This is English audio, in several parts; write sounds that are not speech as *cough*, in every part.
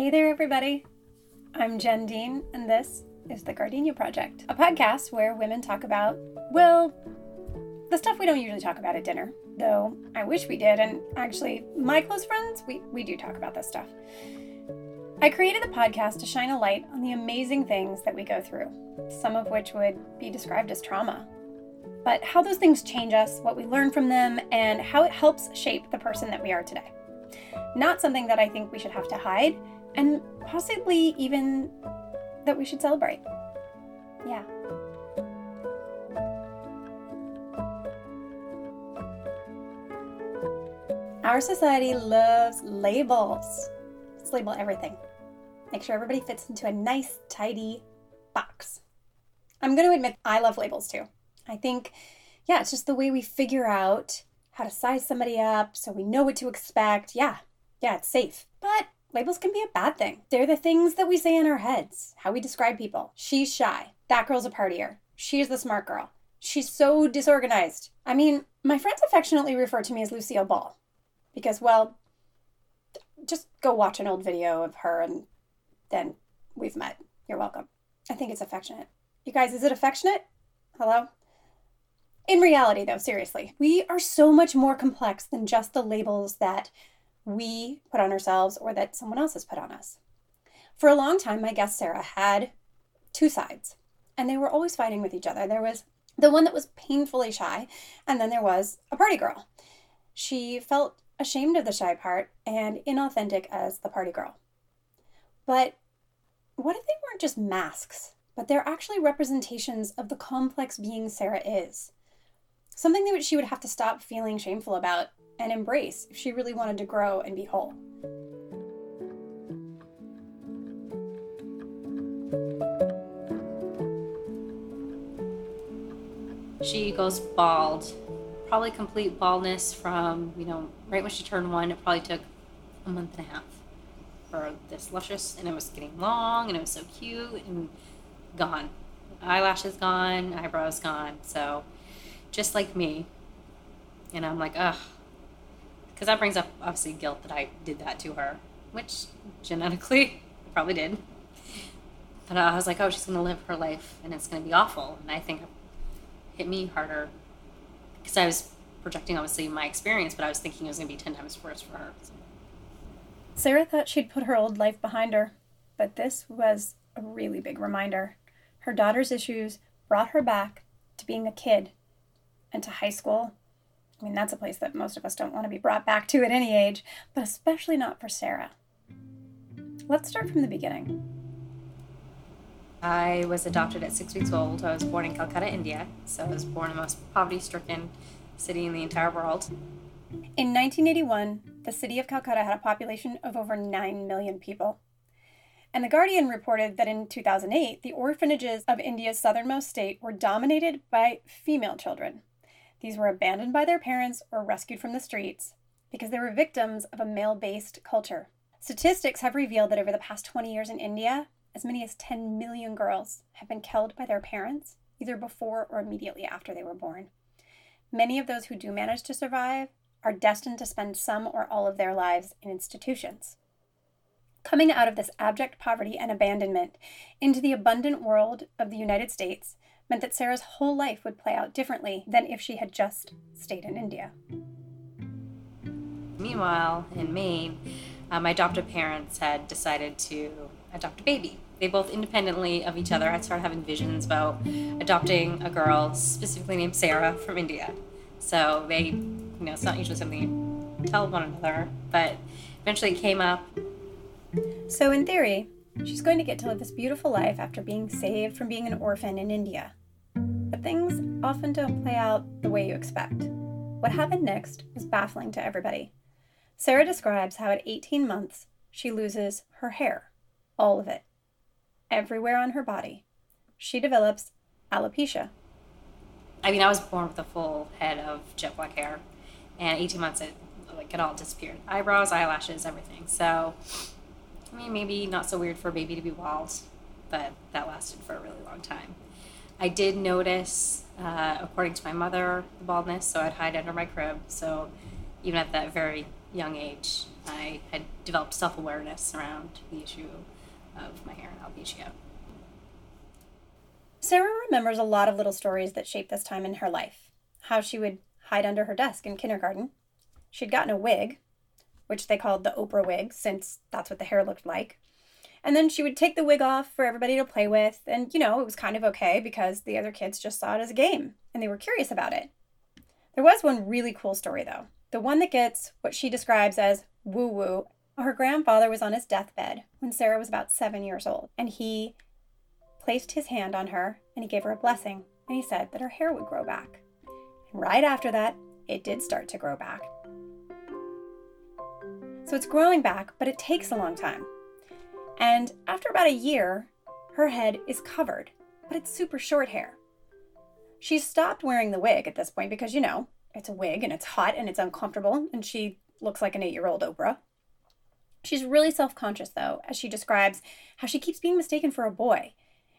Hey there, everybody. I'm Jen Dean, and this is The Gardenia Project, a podcast where women talk about, well, the stuff we don't usually talk about at dinner, though I wish we did, and actually, my close friends, we, we do talk about this stuff. I created the podcast to shine a light on the amazing things that we go through, some of which would be described as trauma. But how those things change us, what we learn from them, and how it helps shape the person that we are today. Not something that I think we should have to hide, and possibly even that we should celebrate. Yeah. Our society loves labels. Let's label everything. Make sure everybody fits into a nice, tidy box. I'm going to admit I love labels too. I think, yeah, it's just the way we figure out how to size somebody up so we know what to expect. Yeah, yeah, it's safe. Labels can be a bad thing. They're the things that we say in our heads, how we describe people. She's shy. That girl's a partier. She's the smart girl. She's so disorganized. I mean, my friends affectionately refer to me as Lucille Ball because, well, just go watch an old video of her and then we've met. You're welcome. I think it's affectionate. You guys, is it affectionate? Hello? In reality, though, seriously, we are so much more complex than just the labels that we put on ourselves or that someone else has put on us. For a long time, my guest Sarah had two sides, and they were always fighting with each other. There was the one that was painfully shy, and then there was a party girl. She felt ashamed of the shy part and inauthentic as the party girl. But what if they weren't just masks, but they're actually representations of the complex being Sarah is? Something that she would have to stop feeling shameful about and embrace if she really wanted to grow and be whole. She goes bald, probably complete baldness from, you know, right when she turned one. It probably took a month and a half for this luscious, and it was getting long, and it was so cute, and gone. Eyelashes gone, eyebrows gone. So, just like me. And I'm like, ugh, because that brings up obviously guilt that I did that to her, which genetically *laughs* I probably did. But I was like, oh, she's gonna live her life and it's gonna be awful. And I think it hit me harder because I was projecting obviously my experience, but I was thinking it was gonna be ten times worse for her. So. Sarah thought she'd put her old life behind her, but this was a really big reminder. Her daughter's issues brought her back to being a kid and to high school I mean, that's a place that most of us don't want to be brought back to at any age, but especially not for Sarah. Let's start from the beginning. I was adopted at six weeks old. I was born in Calcutta, India. So I was born in the most poverty stricken city in the entire world. In 1981, the city of Calcutta had a population of over 9 million people. And The Guardian reported that in 2008, the orphanages of India's southernmost state were dominated by female children. These were abandoned by their parents or rescued from the streets because they were victims of a male based culture. Statistics have revealed that over the past 20 years in India, as many as 10 million girls have been killed by their parents, either before or immediately after they were born. Many of those who do manage to survive are destined to spend some or all of their lives in institutions. Coming out of this abject poverty and abandonment into the abundant world of the United States, meant that Sarah's whole life would play out differently than if she had just stayed in India. Meanwhile, in Maine, uh, my adoptive parents had decided to adopt a baby. They both independently of each other had started having visions about adopting a girl specifically named Sarah from India. So they, you know, it's not usually something you tell one another, but eventually it came up. So, in theory, she's going to get to live this beautiful life after being saved from being an orphan in India but things often don't play out the way you expect. What happened next was baffling to everybody. Sarah describes how at 18 months, she loses her hair, all of it, everywhere on her body. She develops alopecia. I mean, I was born with a full head of jet black hair, and 18 months, it like it all disappeared. Eyebrows, eyelashes, everything. So, I mean, maybe not so weird for a baby to be bald, but that lasted for a really long time. I did notice, uh, according to my mother, the baldness, so I'd hide under my crib. So even at that very young age, I had developed self awareness around the issue of my hair and alopecia. Sarah remembers a lot of little stories that shaped this time in her life. How she would hide under her desk in kindergarten. She'd gotten a wig, which they called the Oprah wig, since that's what the hair looked like. And then she would take the wig off for everybody to play with. And, you know, it was kind of okay because the other kids just saw it as a game and they were curious about it. There was one really cool story, though. The one that gets what she describes as woo woo. Her grandfather was on his deathbed when Sarah was about seven years old, and he placed his hand on her and he gave her a blessing, and he said that her hair would grow back. And right after that, it did start to grow back. So it's growing back, but it takes a long time. And after about a year, her head is covered, but it's super short hair. She's stopped wearing the wig at this point because, you know, it's a wig and it's hot and it's uncomfortable, and she looks like an eight year old Oprah. She's really self conscious, though, as she describes how she keeps being mistaken for a boy.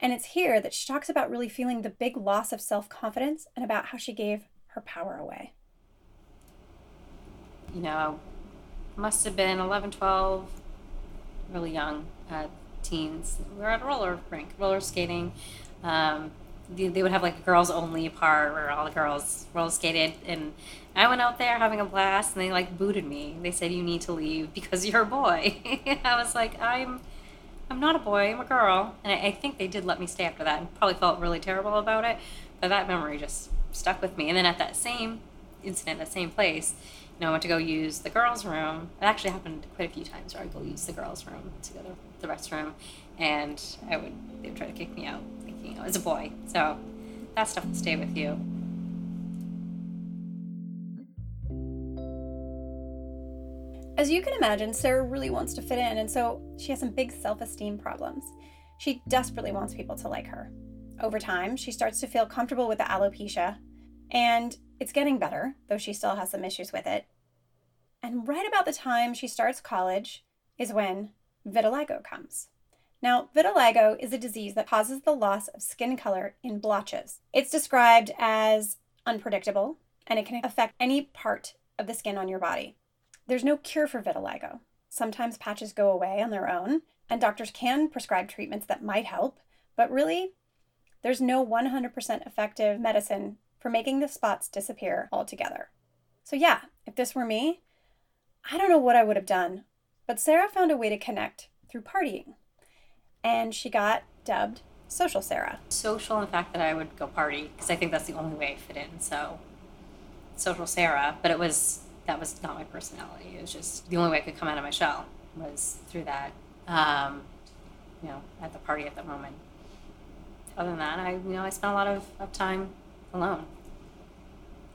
And it's here that she talks about really feeling the big loss of self confidence and about how she gave her power away. You know, must have been 11, 12, really young uh, teens. We were at a roller rink, roller skating. Um, they, they would have like a girls only part where all the girls roller skated and I went out there having a blast and they like booted me. They said you need to leave because you're a boy. *laughs* I was like, I'm I'm not a boy, I'm a girl. And I, I, think they did let me stay after that and probably felt really terrible about it. But that memory just stuck with me. And then at that same incident, that same place, you know, I went to go use the girls' room. It actually happened quite a few times where I'd go use the girls' room to go to the restroom and I would they would try to kick me out thinking oh, I was a boy. So that stuff will stay with you. As you can imagine, Sarah really wants to fit in, and so she has some big self esteem problems. She desperately wants people to like her. Over time, she starts to feel comfortable with the alopecia, and it's getting better, though she still has some issues with it. And right about the time she starts college is when vitiligo comes. Now, vitiligo is a disease that causes the loss of skin color in blotches. It's described as unpredictable, and it can affect any part of the skin on your body. There's no cure for vitiligo. Sometimes patches go away on their own, and doctors can prescribe treatments that might help, but really, there's no 100% effective medicine for making the spots disappear altogether. So, yeah, if this were me, I don't know what I would have done, but Sarah found a way to connect through partying. And she got dubbed Social Sarah. Social, in the fact, that I would go party because I think that's the only way I fit in. So, Social Sarah, but it was that was not my personality. It was just the only way I could come out of my shell was through that. Um, you know, at the party at that moment. Other than that, I you know I spent a lot of, of time alone,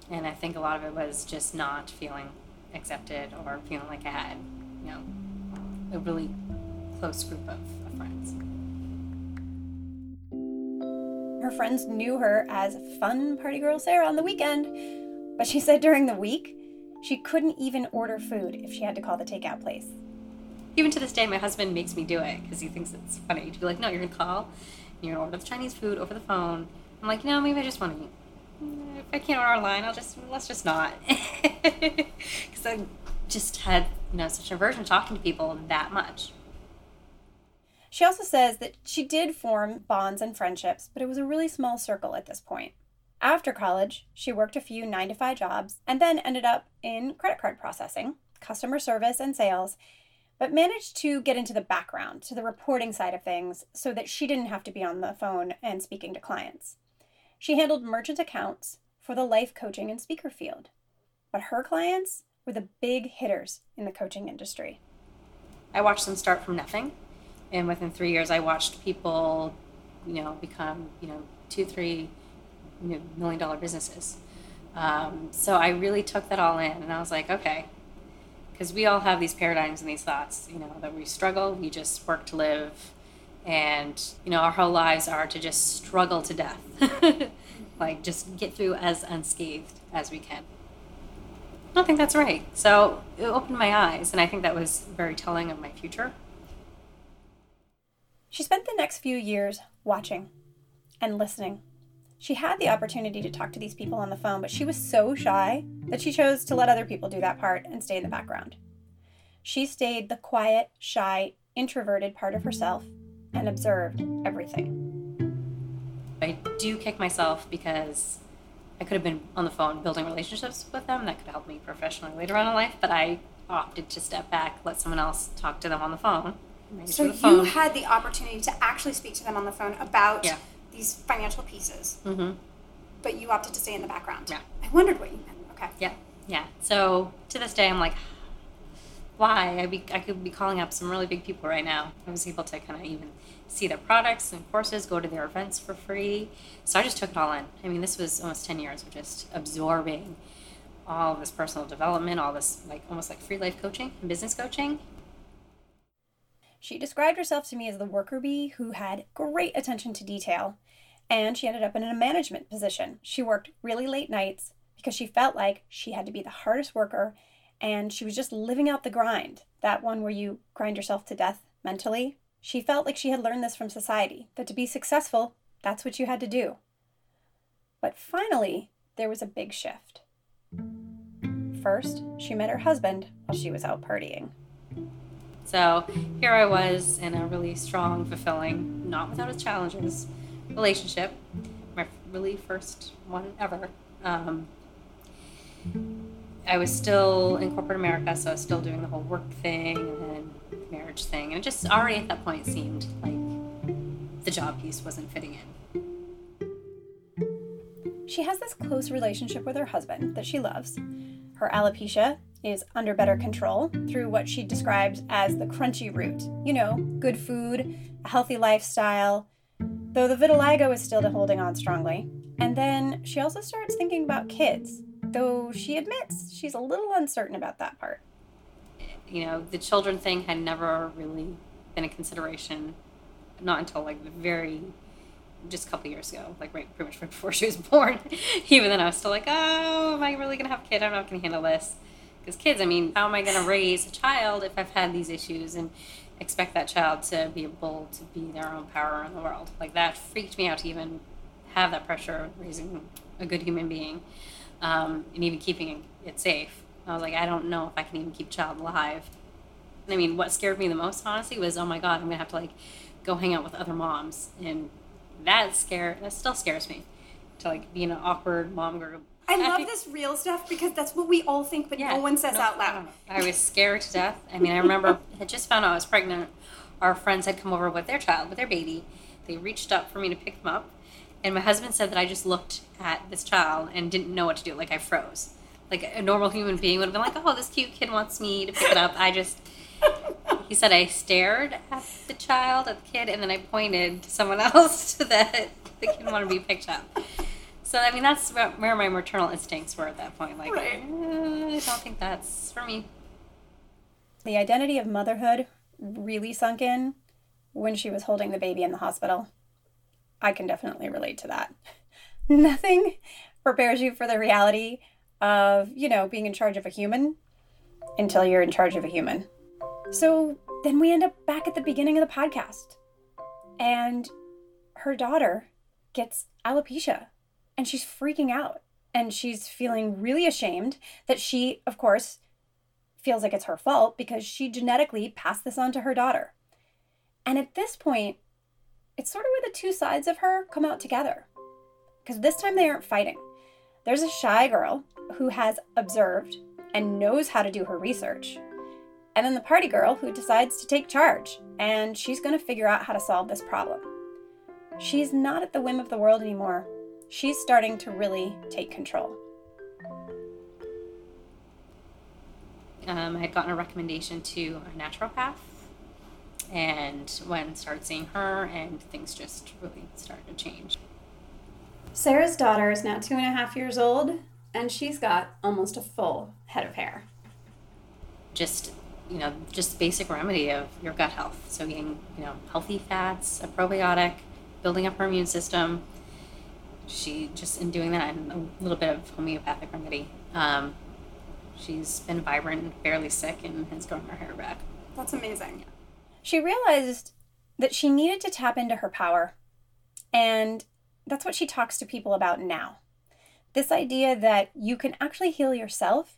and I think a lot of it was just not feeling accepted or feeling like I had you know a really close group of, of friends. Her friends knew her as fun party girl Sarah on the weekend, but she said during the week she couldn't even order food if she had to call the takeout place. Even to this day, my husband makes me do it because he thinks it's funny to be like, no, you're going to call and you're going to order the Chinese food over the phone. I'm like, no, maybe I just want to eat. If I can't order online, I'll just, let's just not. *laughs* Because I just had, you know, such aversion to talking to people that much. She also says that she did form bonds and friendships, but it was a really small circle at this point. After college, she worked a few 9 to 5 jobs and then ended up in credit card processing, customer service, and sales, but managed to get into the background, to the reporting side of things, so that she didn't have to be on the phone and speaking to clients. She handled merchant accounts for the life coaching and speaker field, but her clients were the big hitters in the coaching industry. I watched them start from nothing, and within three years, I watched people, you know, become, you know, two, three million dollar businesses. Um, so I really took that all in, and I was like, okay, because we all have these paradigms and these thoughts, you know, that we struggle, we just work to live, and you know, our whole lives are to just struggle to death, *laughs* like just get through as unscathed as we can. I don't think that's right. So it opened my eyes, and I think that was very telling of my future. She spent the next few years watching and listening she had the opportunity to talk to these people on the phone, but she was so shy that she chose to let other people do that part and stay in the background. she stayed the quiet, shy, introverted part of herself and observed everything. I do kick myself because I could have been on the phone building relationships with them that could help me professionally later on in life, but I opted to step back, let someone else talk to them on the phone. So the you phone. had the opportunity to actually speak to them on the phone about Yeah. these financial pieces, hmm but you opted to stay in the background. Yeah. I wondered what you meant. Okay. Yeah, yeah. So to this day, I'm like, why? I be I could be calling up some really big people right now. I was able to kind of even see their products and courses, go to their events for free. So I just took it all in. I mean, this was almost ten years of just absorbing all this personal development, all this like almost like free life coaching and business coaching. She described herself to me as the worker bee who had great attention to detail, and she ended up in a management position. She worked really late nights because she felt like she had to be the hardest worker and she was just living out the grind that one where you grind yourself to death mentally. She felt like she had learned this from society that to be successful, that's what you had to do. But finally, there was a big shift. First, she met her husband while she was out partying. So here I was in a really strong, fulfilling, not without its challenges, relationship. My really first one ever. Um, I was still in corporate America, so I was still doing the whole work thing and then marriage thing. And it just already at that point seemed like the job piece wasn't fitting in. She has this close relationship with her husband that she loves. Her alopecia is under better control through what she describes as the crunchy route. You know, good food, a healthy lifestyle, though the vitiligo is still holding on strongly. And then she also starts thinking about kids, though she admits she's a little uncertain about that part. You know, the children thing had never really been a consideration, not until like the very just a couple years ago, like right pretty much right before *laughs* she was born. *laughs* Even then, I was still like, oh, am I really gonna have a kid? I'm not gonna handle this. Because kids, I mean, how am I gonna raise a child if I've had these issues and expect that child to be able to be their own power in the world? Like that freaked me out to even have that pressure of raising a good human being um, and even keeping it safe. I was like, I don't know if I can even keep child alive. I mean, what scared me the most, honestly, was oh my god, I'm gonna have to like go hang out with other moms, and that scare that still scares me to like be in an awkward mom group. I love this real stuff because that's what we all think, but no one says no, out loud. I was scared to death. I mean, I remember *laughs* I had just found out I was pregnant. Our friends had come over with their child, with their baby. They reached up for me to pick them up, and my husband said that I just looked at this child and didn't know what to do. Like I froze. Like a normal human being would have been like, "Oh, this cute kid wants me to pick it up." I just he said I stared at the child, at the kid, and then I pointed to someone *laughs* else so that the kid wanted to be picked up. So I mean, that's where where my maternal instincts were at that point. Like, Right. "Uh, I don't think that's for me. The identity of motherhood really sunk in when she was holding the baby in the hospital. I can definitely relate to that. *laughs* Nothing prepares you for the reality of, you know, being in charge of a human until you're in charge of a human. So then we end up back at the beginning of the podcast. And her daughter gets alopecia and she's freaking out and she's feeling really ashamed that she, of course, feels like it's her fault because she genetically passed this on to her daughter. And at this point, it's sort of where the two sides of her come out together. Because this time they aren't fighting. There's a shy girl who has observed and knows how to do her research. And then the party girl who decides to take charge and she's going to figure out how to solve this problem. She's not at the whim of the world anymore. She's starting to really take control. Um, I had gotten a recommendation to a naturopath, and when started seeing her, and things just really started to change. Sarah's daughter is now two and a half years old, and she's got almost a full head of hair. Just you know, just basic remedy of your gut health. So eating you know healthy fats, a probiotic, building up her immune system. She just in doing that and a little bit of homeopathic remedy. Um, she's been vibrant, barely sick, and has grown her hair back. That's amazing. She realized that she needed to tap into her power, and that's what she talks to people about now. This idea that you can actually heal yourself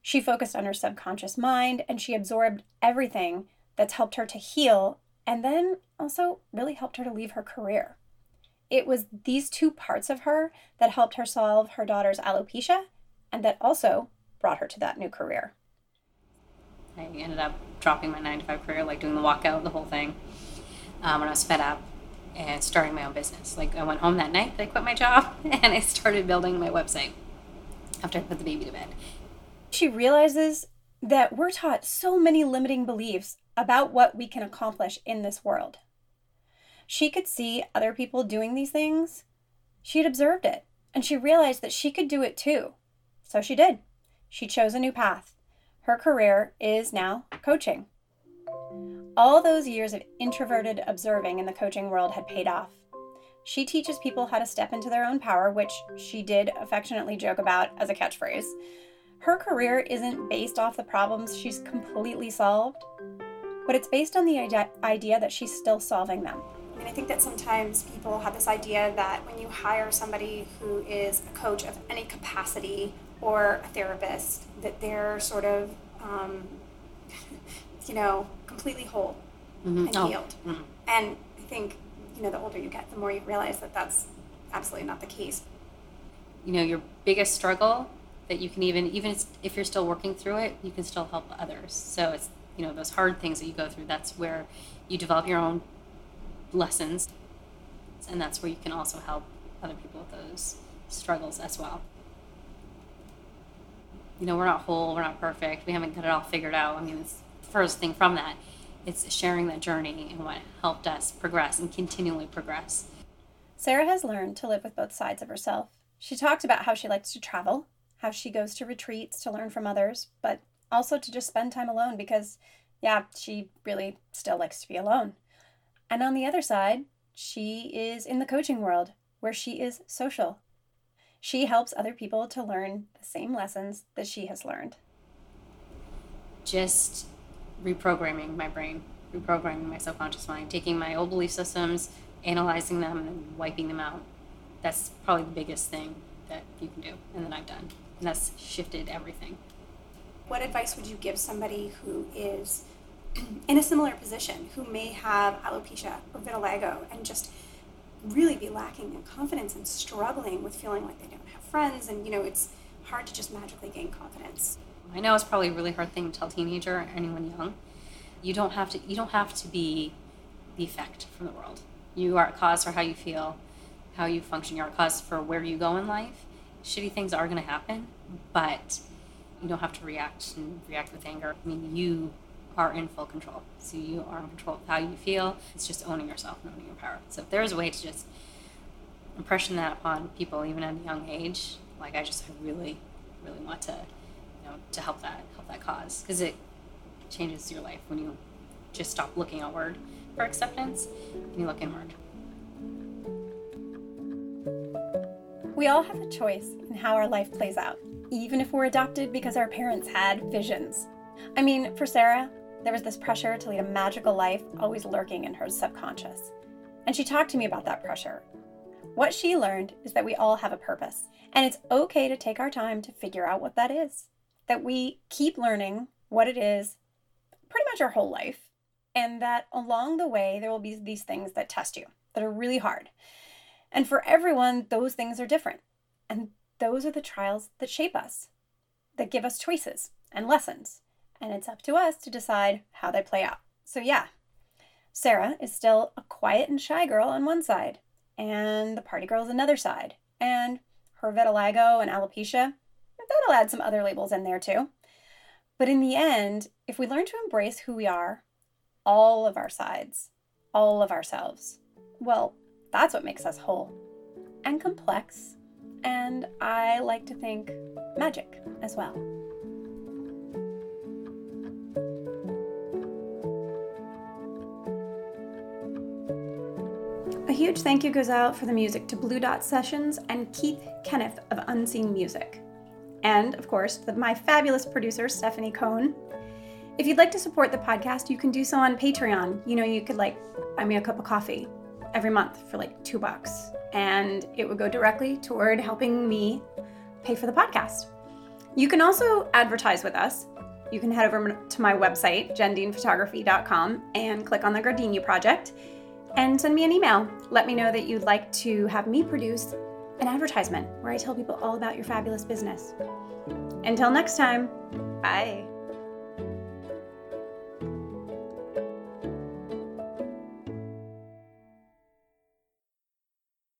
She focused on her subconscious mind and she absorbed everything that's helped her to heal and then also really helped her to leave her career. It was these two parts of her that helped her solve her daughter's alopecia and that also brought her to that new career. I ended up dropping my nine to five career, like doing the walkout, the whole thing, um, when I was fed up and starting my own business. Like I went home that night, I quit my job, *laughs* and I started building my website after I put the baby to bed. She realizes that we're taught so many limiting beliefs about what we can accomplish in this world. She could see other people doing these things. She had observed it, and she realized that she could do it too. So she did. She chose a new path. Her career is now coaching. All those years of introverted observing in the coaching world had paid off. She teaches people how to step into their own power, which she did affectionately joke about as a catchphrase. Her career isn't based off the problems she's completely solved, but it's based on the idea that she's still solving them. I mean, I think that sometimes people have this idea that when you hire somebody who is a coach of any capacity or a therapist, that they're sort of, um, *laughs* you know, completely whole mm-hmm. and oh. healed. Mm-hmm. And I think, you know, the older you get, the more you realize that that's absolutely not the case. You know, your biggest struggle that you can even, even if you're still working through it, you can still help others. So it's, you know, those hard things that you go through, that's where you develop your own lessons. And that's where you can also help other people with those struggles as well you know, we're not whole, we're not perfect, we haven't got it all figured out. I mean, it's the first thing from that. It's sharing that journey and what helped us progress and continually progress. Sarah has learned to live with both sides of herself. She talked about how she likes to travel, how she goes to retreats to learn from others, but also to just spend time alone because, yeah, she really still likes to be alone. And on the other side, she is in the coaching world where she is social she helps other people to learn the same lessons that she has learned. Just reprogramming my brain, reprogramming my subconscious mind, taking my old belief systems, analyzing them, and wiping them out. That's probably the biggest thing that you can do and that I've done. And that's shifted everything. What advice would you give somebody who is *clears throat* in a similar position, who may have alopecia or vitiligo and just really be lacking in confidence and struggling with feeling like they don't have friends and you know it's hard to just magically gain confidence. I know it's probably a really hard thing to tell a teenager or anyone young. You don't have to you don't have to be the effect from the world. You are a cause for how you feel how you function. You're a cause for where you go in life. Shitty things are going to happen but you don't have to react and react with anger. I mean you are in full control. So you are in control of how you feel. It's just owning yourself and owning your power. So if there's a way to just impression that upon people, even at a young age, like I just really, really want to, you know, to help that help that cause because it changes your life when you just stop looking outward for acceptance and you look inward. We all have a choice in how our life plays out, even if we're adopted because our parents had visions. I mean, for Sarah, there was this pressure to lead a magical life always lurking in her subconscious. And she talked to me about that pressure. What she learned is that we all have a purpose, and it's okay to take our time to figure out what that is. That we keep learning what it is pretty much our whole life, and that along the way, there will be these things that test you, that are really hard. And for everyone, those things are different. And those are the trials that shape us, that give us choices and lessons and it's up to us to decide how they play out. So, yeah, Sarah is still a quiet and shy girl on one side, and the party girl is another side, and her vitiligo and alopecia, that'll add some other labels in there too. But in the end, if we learn to embrace who we are, all of our sides, all of ourselves, well, that's what makes us whole and complex, and I like to think magic as well. Huge thank you goes out for the music to Blue Dot Sessions and Keith Kenniff of Unseen Music. And, of course, the, my fabulous producer, Stephanie Cohn. If you'd like to support the podcast, you can do so on Patreon. You know, you could like buy me a cup of coffee every month for like two bucks, and it would go directly toward helping me pay for the podcast. You can also advertise with us. You can head over to my website, jendeanphotography.com, and click on the Gardenia Project and send me an email. Let me know that you'd like to have me produce an advertisement where I tell people all about your fabulous business. Until next time, bye.